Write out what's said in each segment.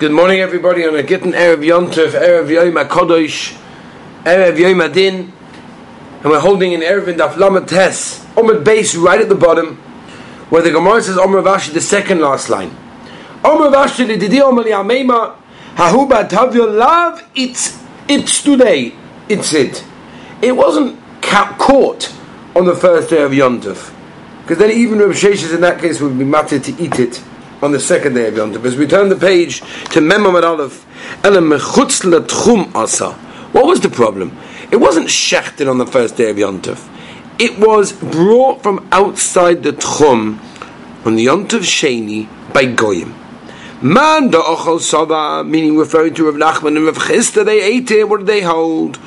Good morning, everybody. On a Gittin Erev Yontef, Erev Yom HaKodosh, Erev Yom Adin, and we're holding an Erev in Daf Lamed Tes, Omer base right at the bottom, where the Gemara says Omer Vashi, the second last line. Omer Vashi lididi Omer li'ameima, hahuba tavyo lav, it's, it's today, it's it. It wasn't ca- caught on the first day of Yontef, because then even Rav Sheshes in that case would be matted to eat it on the second day of Yom Tov. As we turn the page to Memamad Aleph, asa. What was the problem? It wasn't shechted on the first day of Yom Tov. It was brought from outside the Tchum on the Yom Tov Sheni by Goyim. Man da ochal sava, meaning referring to Rav Nachman and Rav Chisda, they ate it, what did they hold?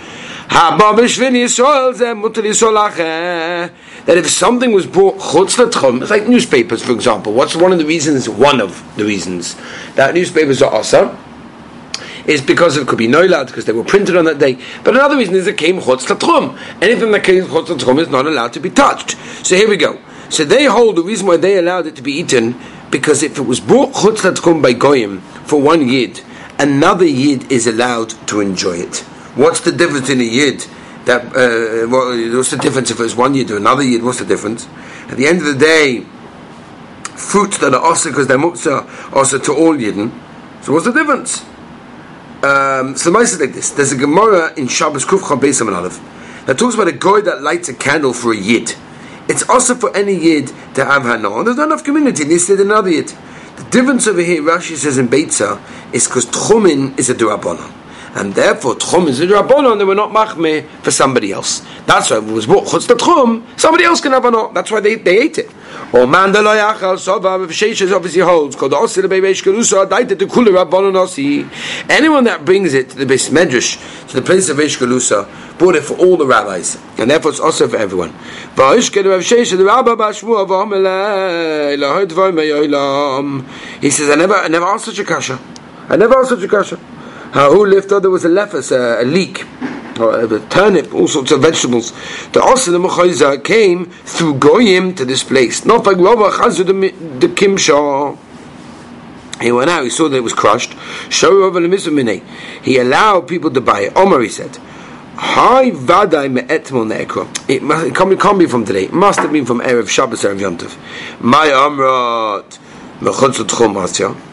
That if something was brought chutz l'tchum, it's like newspapers, for example. What's one of the reasons? One of the reasons that newspapers are asa is because it could be noilad because they were printed on that day. But another reason is it came chutz l'tchum. Anything that came chutz l'tchum is not allowed to be touched. So here we go. So they hold the reason why they allowed it to be eaten because if it was brought chutz l'tchum by goyim for one yid, another yid is allowed to enjoy it. What's the difference in a yid that uh, what's the difference if it's one yid or another yid? What's the difference? At the end of the day, fruits that are also because they're muksa also to all yidden. So what's the difference? Um, so is like this: There's a Gemara in Shabbos Kuf Beis Aleph that talks about a guy that lights a candle for a yid. It's also for any yid to have hana. There's not enough community. They said another yid. The difference over here, Rashi says in Beitza, is because Tchumin is a durabanan and therefore tchum is a rabbanon. They were not machme for somebody else. That's why it was brought chutz the tchum. Somebody else can have an. That's why they, they ate it. Or man the loyachal sova v'sheish obviously holds called the beibesh kelusa kula rabbanon osi. Anyone that brings it to the base medrash to the place of eish kelusa bought it for all the rabbis, and therefore it's also for everyone. He says, I never, I never asked such a kasha. I never asked such a kasha. Who lifted? There There was a lefus, a, a leak, or a turnip, all sorts of vegetables. The Osa the came through Goyim to this place. Not like Rava Chazu the Kimsha. He went out, he saw that it was crushed. Show over the He allowed people to buy it. Omar, he said. Hi vaday me'etmol ne'ekro. It can't, can't be from today. It must have been from Erev Shabbos, Erev Yom Tov. My amrat mechutzot chum asya.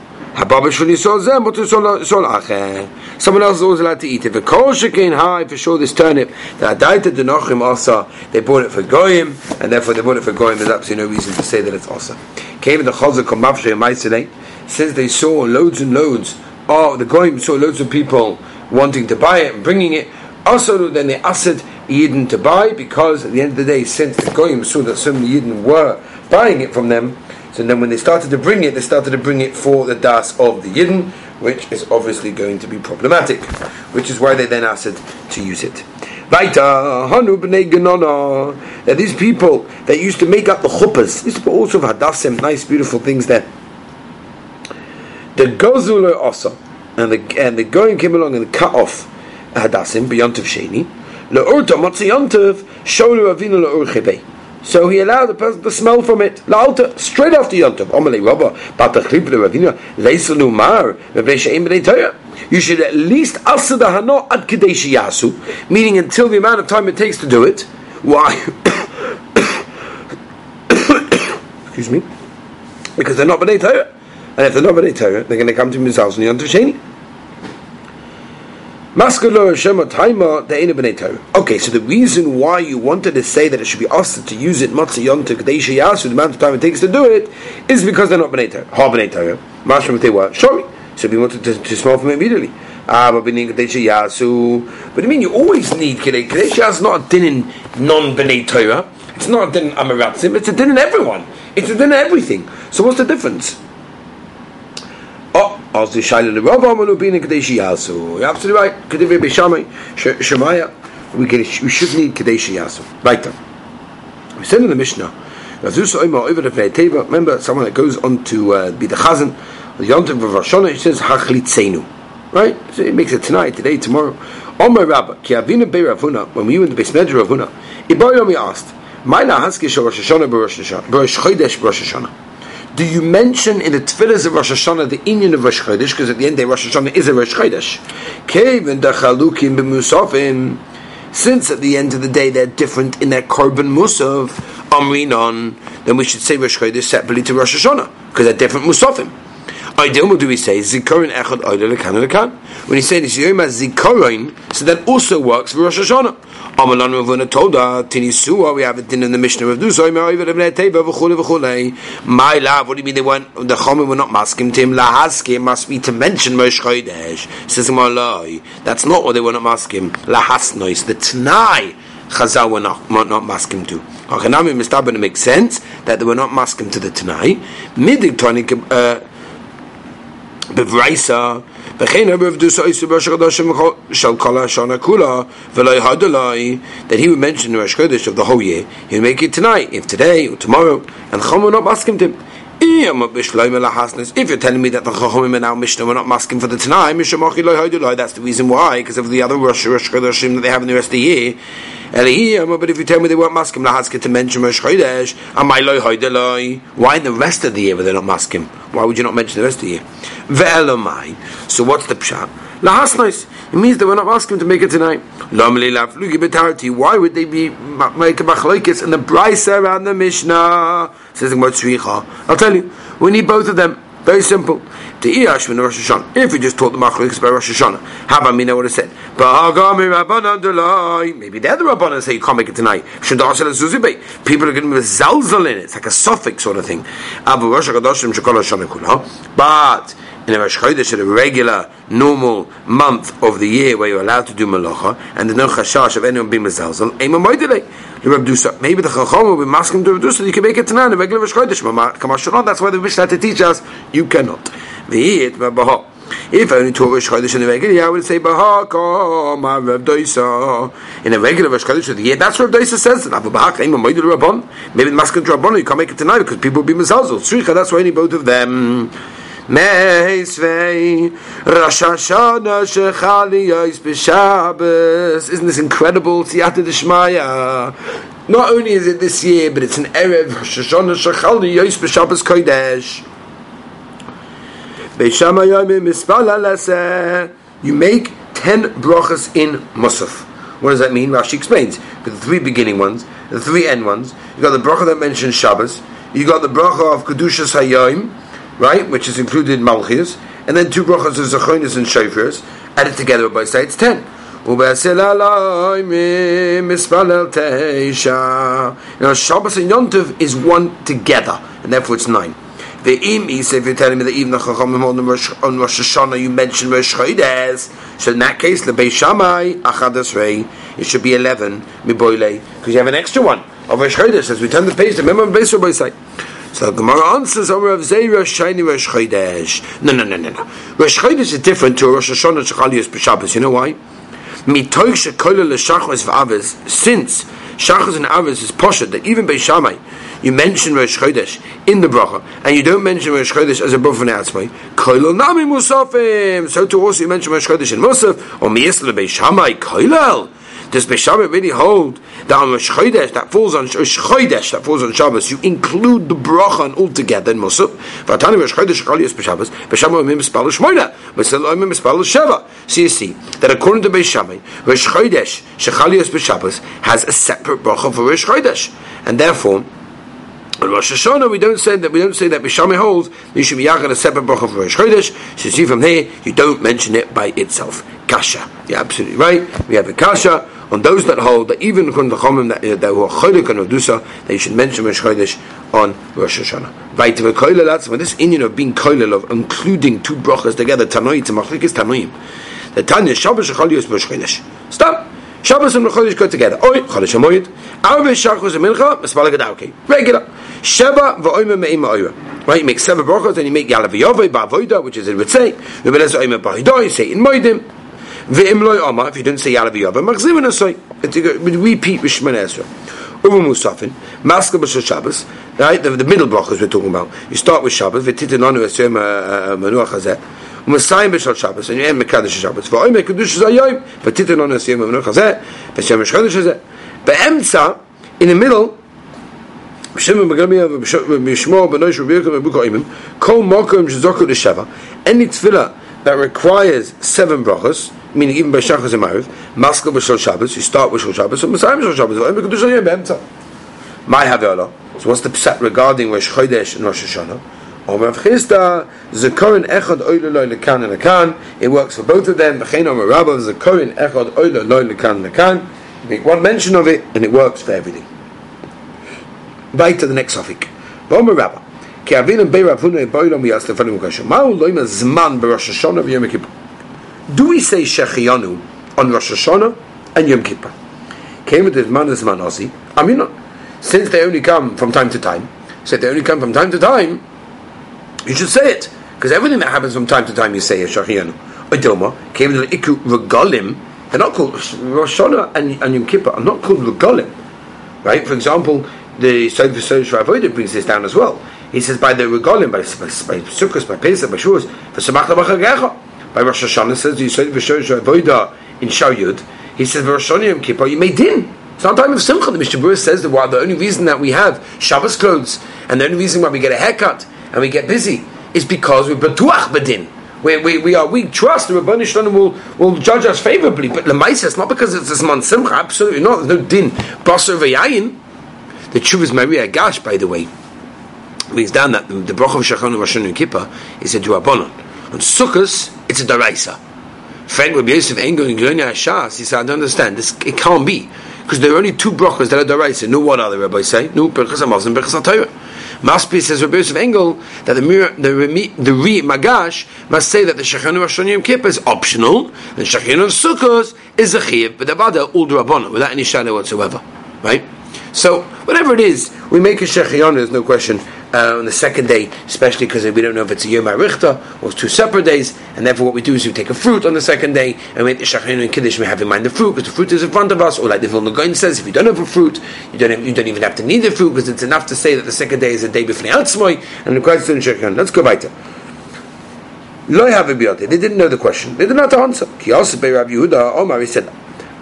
Someone else always allowed to eat it. If a kol shekein high for sure this turnip denochim also they bought it for goyim and therefore they bought it for goyim. There's absolutely no reason to say that it's also. Came the chazak mavshay since they saw loads and loads. Oh, the goyim saw loads of people wanting to buy it and bringing it. Also, then they asked Yidden to buy because at the end of the day, since the goyim saw that so many Yidden were buying it from them so then when they started to bring it, they started to bring it for the das of the Yidden, which is obviously going to be problematic, which is why they then asked to use it. That these people that used to make up the to put all sorts of hadassim, nice, beautiful things there. The gozuler also, and the and the going came along and cut off hadassim beyond sheni. Le'urta matziyantov sholu avinu le'ur so he allowed the person to smell from it. La'alta, straight after. Omalei Rabba, Batachlip Ravina, Umar, You should at least asa the hano ad kadeshi yasu, meaning until the amount of time it takes to do it. Why? Excuse me. Because they're not B'nai Torah. And if they're not B'nai Torah, they're going to come to themselves on Yontav Sheni. Okay, so the reason why you wanted to say that it should be asked to use it matzah yom to kadesh yasu, the amount of time it takes to do it, is because they're not b'nei Torah. Ha b'nei Torah. Mashma they were. Show me. So we wanted to, to smell from it immediately. Ah, but b'nei kadesh yasu. But I mean, you always need. Kadesh yasu not a din in non b'nei. It's not a din in amaratzim. It's a din in everyone. It's a din in everything. So what's the difference? Als die Scheile der Rabba Amalu Bina Kadeshi Yasu. You're absolutely right. Kedivi Beishamai, Shemaya, we, can, we should need Kadeshi Yasu. Weiter. We said in the Mishnah, Remember, someone that goes on to uh, be the Chazan, the Yontiv of Rosh he says, Hachlitzenu. Right? So he makes it tonight, today, tomorrow. Omer Rabba, Ki Avina Be Ravuna, when we were in the base Medra Ravuna, Ibayom he asked, Maila Haskish Rosh Hashanah Rosh Chodesh Rosh Hashanah. Do you mention in the tefillahs of Rosh Hashanah the Indian of Rosh Chodesh? Because at the end of the Rosh Hashanah is a Rosh Chodesh. Since at the end of the day they're different in their korban musaf, amrinon, then we should say Rosh Chodesh separately to Rosh Hashanah because they're different musafim. Ideal, what do we say? Zikaron echad oile lekan lekan. When he says yom zikaron, so that also works for Rosh Hashanah. Amalan Ravuna told her, Tinisua, we have it in the Mishnah of Dusoi, Me'oivet of Neteva, v'chule v'chule. My love, what do you mean they weren't, the Chomim were not masking to him, Lahaske must be to mention Moshe Chodesh. Says Malai, that's not what they were not masking. Lahasnois, the Tanai, Chazal were not, not masking to. Hachanami Mistabin, it makes sense that they were not masking to the Tanai. Midig Tonik, uh, Bevraisa, וכן הרבה בדוסה איסו בראש הקדושים של כל השנה כולה ולא יהד עלי that he would mention the Rosh Chodesh of the whole year he would make it tonight if today or tomorrow and Chum will not ask him to if you're telling me that the Chachomim and our Mishnah were not masking for the Tanai, that's the reason why, because of the other Rosh Chodesh that they have in the rest of the year. but if you tell me they weren't masking Lahaska to mention Rosh Chodesh, why in the rest of the year were they not masking? Why would you not mention the rest of the year? So what's the pshat? Lahasnais. It means they were not asking to make it tonight. Why would they be make a machlokes in the brisa around the Mishnah? Says the I'll tell you. We need both of them. Very simple. If we just taught the machlokes by Rosh Hashanah, how about me know what it said? Maybe they're the Rabbanan say you can't make it tonight. People are going to be zalzal in it. It's like a suffix sort of thing. But in a Rosh Chodesh, a regular, normal month of the year where you're allowed to do malacha, and there's no chashash of anyone being mezalzel, maybe the chacham will be masking to Rabdusa, you can make it a regular Rosh Chodesh. That's why the Mishnah to teach us, you cannot. If only taught Rosh Chodesh in the regular year, I would say Bahaka ma Rav Doisa. In a regular Rosh Chodesh of the year, that's what Rav Doisa says. Maybe the Maskan Rabban, you can't make it tonight because people will be Mizalzel. Tzricha, that's why need both of them. Meisvei Rosh Hashanah Shechali Yos B'Shabbos. Isn't this incredible? Siyata D'Shmaya. Not only is it this year, but it's an Erev Rosh Hashanah Shechali Yos B'Shabbos Kodesh. You make ten brachas in Musaf. What does that mean? Rashi explains. The three beginning ones, the three end ones, you got the bracha that mentions Shabbos, you got the bracha of Kedushas Hayom, right, which is included in Malchias, and then two brachas of Zachonis and Shofars, added together by sides ten. You know, Shabbos and Yontiv is one together, and therefore it's nine. The im is if you're telling me that even the Chachamim on Rosh, on Rosh Hashanah you mentioned Rosh Chodesh, so in that case the Beis Shammai Achadas Rei it should be eleven miboile because you have an extra one of Rosh Chodesh. As we turn the page, the remember Beis Rabbi say. So Gemara answers over of Zeira Shiny Rosh Chodesh. No, no, no, no, no. Rosh Chodesh is different to Rosh Hashanah Shechalius B'Shabbos. You know why? Mitoy Shekola L'Shachos V'Avos. Since Shachos and Avos is poshet that even Beis Shammai you mention Rosh Chodesh in the bracha, and you don't mention Rosh Chodesh as a bracha for Koilal nami musafim. So to also you mention Rosh Chodesh in Musaf, or miyas lebeis Shammai koilal. Does Beishamah really hold that on Rosh Chodesh that falls on Rosh Chodesh that falls on Shabbos? You include the bracha altogether in Musaf. Vatani Rosh Chodesh Chali is Beishabbos. Beishamah Mim Mispal Shmoina. Beishamah Mim Mispal Sheva. So you see that according to Beishamah, Rosh Chodesh Shechali is Beishabbos has a separate bracha for Rosh Chodesh, and therefore. But Rosh Hashanah, we don't say that. We don't say that. Bishami holds you should be yachad a separate bracha for Rosh Chodesh. So you see from there, you don't mention it by itself. Kasha, you're absolutely right. We have a kasha on those that hold that even the chomim that, uh, that who are cholik and odusa, that you should mention Rosh Chodesh on Rosh Hashanah. Right the that's when this Indian of being koilel of including two brachas together. Tanoi to machlikis tanoim. The Tanya Shabbos Shechalios Rosh Chodesh. Stop. Shabbos and Chodesh go together. Oi, Chodesh Hamoyed. Arve Shachos and Mincha, Mespala Gadauke. Regular. Sheva v'oime me'ima oira. Right, you make seven brachos, and you make yalav yovei ba'avoida, which is would say. V'belez oime ba'hidoi, say in moedim. V'im loy oma, if you didn't say yalav yovei, machzivin asoi. We repeat Rishman Ezra. Uva Musafin, Maska B'Shal Shabbos, right, the, the middle brachos we're talking about. You start with Shabbos, v'titin anu esem manuach hazeh, ומצרים בשל שבס, אני אין מקדש שבס, ואוי מקדוש זה היום, ותיתן לנו סיום המנוח הזה, ושם יש חודש הזה. באמצע, in the middle, Shimon Begamia Bishmo Benoish Rebbeinu Rebuka Kol Mokum Shezoku L'Sheva any tefillah that requires seven brachas meaning even by Shachas and Mariv Maskal B'Shol Shabbos you start with Shol Shabbos and Messiah B'Shol Shabbos and B'Kedush Yom B'Emtza My Havela so what's the psat regarding Rosh Chodesh and Rosh Hashanah Omer Chisda Zekorin Echad Oile Loi Lekan and Lekan it works for both of them B'chein Omer Rabba Zekorin Echad Oile Loi Lekan and Lekan make one mention of it and it works for everything Right to the next suffix. Bomer Rabba. כי אבינו בי רב הונא באוילום יעש לפנינו קשה. מהו לא עם הזמן בראש השונה ויום כיפור? Do we say שהחיינו on Rosh Hashanah and Yom Kippur? Came with the man of Zman Osi. I mean, since they only come from time to time, so they only come from time to time, you should say it. Because everything that happens from time to time you say is Shachiyanu. Odoma came with the Iku Regalim. They're not called Rosh Hashanah and, and Yom Kippur are not called Regalim. Right? For example, the Sofer Sofer Avodah brings this down as well. He says by the regalim, by, by, by Sukkot, by Pesach, by Shavuos, for Samachta B'Chagecha. By Rosh Hashanah says the Sofer Sofer Avodah in Shawyud. He says Rosh Hashanah Kippur you made din. It's not time of Simcha. The Mishnah says that while the only reason that we have Shabbos clothes and the only reason why we get a haircut and we get busy is because we're betuach bedin. We, we, we are we trust the Rabban Shalom will will judge us favorably, but lemaisa it's not because it's a man simcha. Absolutely not. There's no din basar v'yayin. The truth is Maria Gash, by the way, brings down that the, the Bracha of Shachan and Rosh and Kippur is a Duabonon. On Sukkot, it's a Daraisa. Frank Rabbi Yosef Engel and Gilyonei Shas, he said, I don't understand, this, it can't be. Because there are only two brachas that are Daraisa. No, what other Rabbi say? No, Berchas HaMaz and Berchas HaTorah. Must be, says Rabbi Yosef Engel, that the the the Ri Magash must say that the Shachan Rosh Yom Kippur is optional, and Shachan of Sukkot is a Chiv, but the Bada all Rabbanah, without any shadow whatsoever. Right? So, whatever it is, we make a Shechion, there's no question, uh, on the second day, especially because we don't know if it's a Yom HaRichta or two separate days, and therefore what we do is we take a fruit on the second day, and we make the Shechion and Kiddush, we have in mind the fruit, because the fruit is in front of us, or like the Vilna Gaon says, if you don't have a fruit, you don't, have, you don't even have to need the fruit, because it's enough to say that the second day is a day before Atzmoy, and the question is Shechion. Let's go weiter. They didn't know the question. They did not answer. Ki also Rabbi Yehuda, Omar, he said,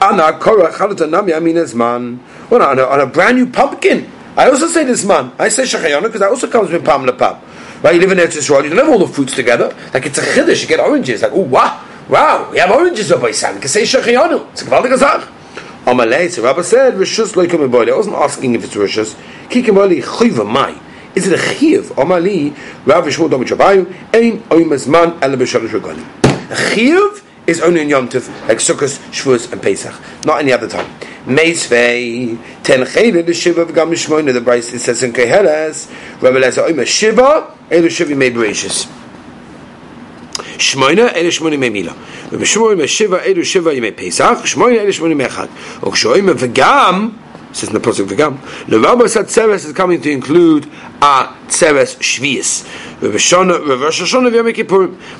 Ana Korah Chalatanami Aminas Man. Well, on a, on a brand new pumpkin. I also say this man. I say shachayana because that also comes with pam lepam. Right? You live in Eretz Yisrael, you don't have all the fruits together. Like it's a chiddush, you get oranges. Like, oh, wow, wow, we have oranges over Sam. You can say shachayanu. It's a gewaltige Sache. Amalei, so Rabbi said, Rishus loikum I wasn't asking if it's Rishus. Kikim oli chayva mai. Is it a chiv? Amali, Rav Shmuel Dom Chabayu, ein oimaz man ele b'shalosh regalim. A chiv is only in Yom Tov, like Sukkot, Shavuos, and Pesach, not any other time. Meisvei ten chayre the shiva v'gam mishmoina the Bryce it says in Keheres Rabbi Lezer oima shiva elu shiva made gracious shmoina elu shmoina me mila. Rabbi Shmoina shiva elu shiva yimei Pesach. Shmoina elu shmoina me echad or kshoima v'gam says in the Pasuk v'gam. Levaba Tzeres is coming to include a Tzeres Shvius.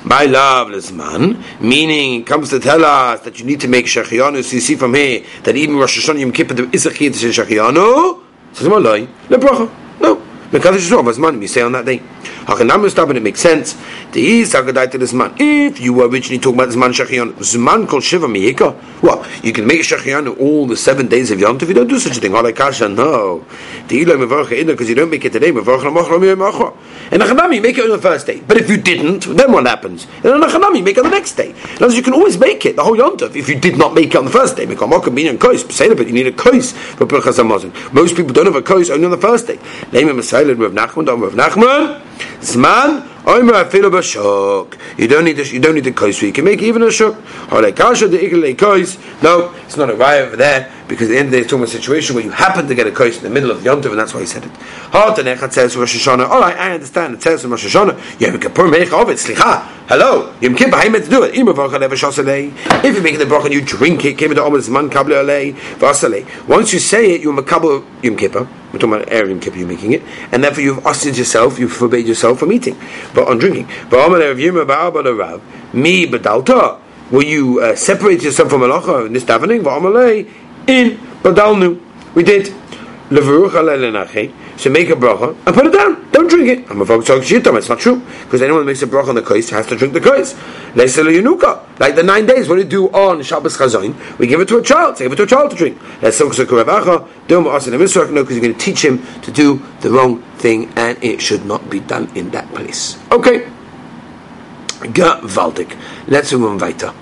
My love lezman meaning it comes to tell us that you need to make Shechianu. So you see from here that even Rosh Hashanah Yom Kippur is a say Shechianu. Says Malay. Lebracha. No say on that day. Hakanam stop and it makes sense. The is Hagadai to this man. If you were originally talking about Zman Shachion, Zman called Shiva Miyika, well, you can make Shachion all the seven days of Yom Tov. You don't do such a thing. Halakasha, no. The Eloi Mevarcha Ina, because you don't make it today. Mevarcha Machra Miyamachra. And Achanami, you make it on the first day. But if you didn't, then what happens? And on Achanami, you make it on the next day. In other you can always make it, the whole Yom Tov, if you did not make it on the first day. Make a Mokkah, Binyan, Kois, say but you need a Kois for HaMazon. Most people don't have a Kois only on the first day. Name him a Rav Nachman, Rav Nachman, Zman. You don't need this. You don't need the kois. You can make even a shuk. kasha the ikle kois. No, it's not a raya over there because at the end of the day, it's talking about a situation where you happen to get a kois in the middle of Yom Tov, and that's why he said it. All right, I understand. It says in Rosh Hashanah. Yom Kippur meich of it. Slicha. Hello, Yom Kippur. How you meant to do it? If you make the bracha and you drink it, came into Omer's man kabel alei v'asalei. Once you say it, you're makabel Yom Kippur. We're talking about Erev Yom Kippur. You're making it, and therefore you've ousted yourself. You've forbade yourself from eating, but on drinking. Me badalta. Will you uh, separate yourself from malacha in this davening? Eh, in badalnu. We did. So make a bracha and put it down. Don't drink it. I'm a It's not true because anyone who makes a bracha on the kais has to drink the kais. Like the nine days, what do you do on Shabbos Chazain? We give it to a child. Give it to a child to drink. Because you're going to teach him to do the wrong thing, and it should not be done in that place. Okay. Let's move weiter.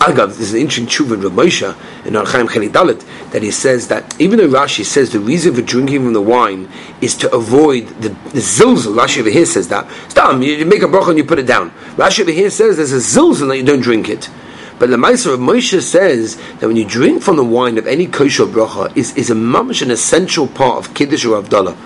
Agav, this is an interesting tshuva in Ramosha in Archaim Chelidalit that he says that even though Rashi says the reason for drinking from the wine is to avoid the, the zilzal, Rashi over here says that. Stop, you make a bracha and you put it down. Rashi over here says there's a zilzal that you don't drink it. But the Meiser of Moshe says that when you drink from the wine of any kosher bracha is, is a mamash an essential part of Kiddush or Avdallah.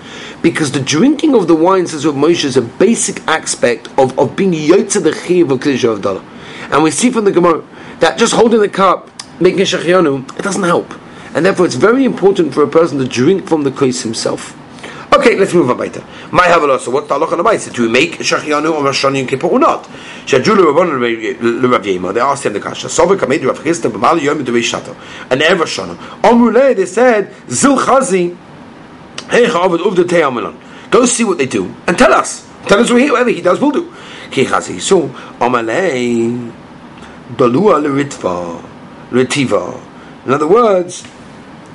Because the drinking of the wine, says Rav Moshe, is a basic aspect of, of being yotze the chiv of Kiddush or Avdallah. And we see from the Gemara that just holding the cup, making a shechianu, it doesn't help. And therefore it's very important for a person to drink from the kos himself. Okay, let's move on later. My have so what the on the Do we make shachianu or Rosh Hashanah Kippur or not? Shadulu Rabban Rav Yema. They asked him the kasha. Sovik Kamed Rav Chisda B'mal Yom Devei Shato. And Erev Hashanah. Omrulei they said Zil Chazi Go see what they do and tell us. Tell us whatever he does, we'll do. Ki Chazi so Omalei Balua Leritva Retiva. In other words.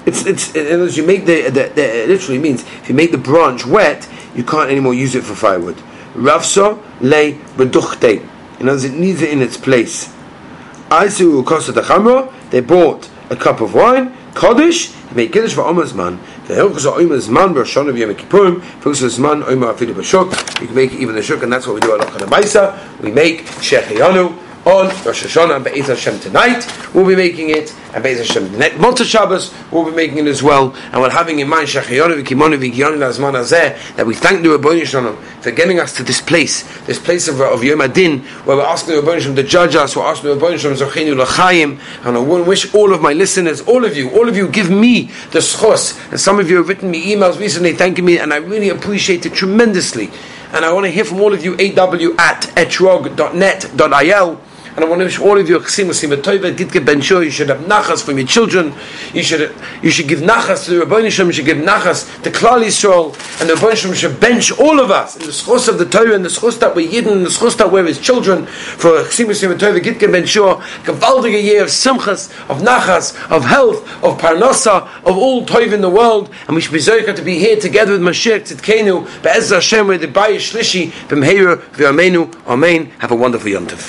It's it's as you make the, the, the, it literally means if you make the branch wet, you can't anymore use it for firewood. Ravsa le beduchte. In other words, it needs it in its place. Aisu kosa chamra. They bought a cup of wine. Kaddish. They made kiddush for Omer's man. The hilchos are Omer's man. B'Roshon of Yom Kippurim. Hilchos man Omer afidu b'shuk. You can make even the shuk, and that's what we do at Lachana We make shechiyanu on Rosh Hashanah and Be'ez Hashem tonight. We'll be making it, and Be'ez Hashem next Motzah Shabbos, we'll be making it as well. And we're having in mind Shachayonu v'kimonu v'giyonu lazman azeh, that we thank the Rabbi Shalom for getting us to this place, this place of, of Yom Adin, where we're asking the Rabbi Shalom to judge us, we're asking the Rabbi Shalom Zochenu l'chaim, and I want to wish all of my listeners, all of you, all of you, give me the schos, and some of you have written me emails recently thanking me, and I really appreciate it tremendously. And I want to hear from all of you, aw at etrog.net.il, and I want to wish all of you a chesimus tova, gitke ben You should have nachas from your children. You should you should give nachas to the Rabbi Shem. You should give nachas to Klal Yisrael, and the Rabbi Shem should bench all of us in the schos of the Torah and the schos that we're hidden, and the schos that we're his children for a chesimus tova, gitke ben shor. Gavaldige year of simchas, of nachas, of health, of parnasa, of all tov in the world, and we should be zoicha to be here together with Mashiach Tzidkenu, Be'ez Hashem, with the Bayish Shlishi, B'mheira, V'Amenu, Amen. Have a wonderful yontif.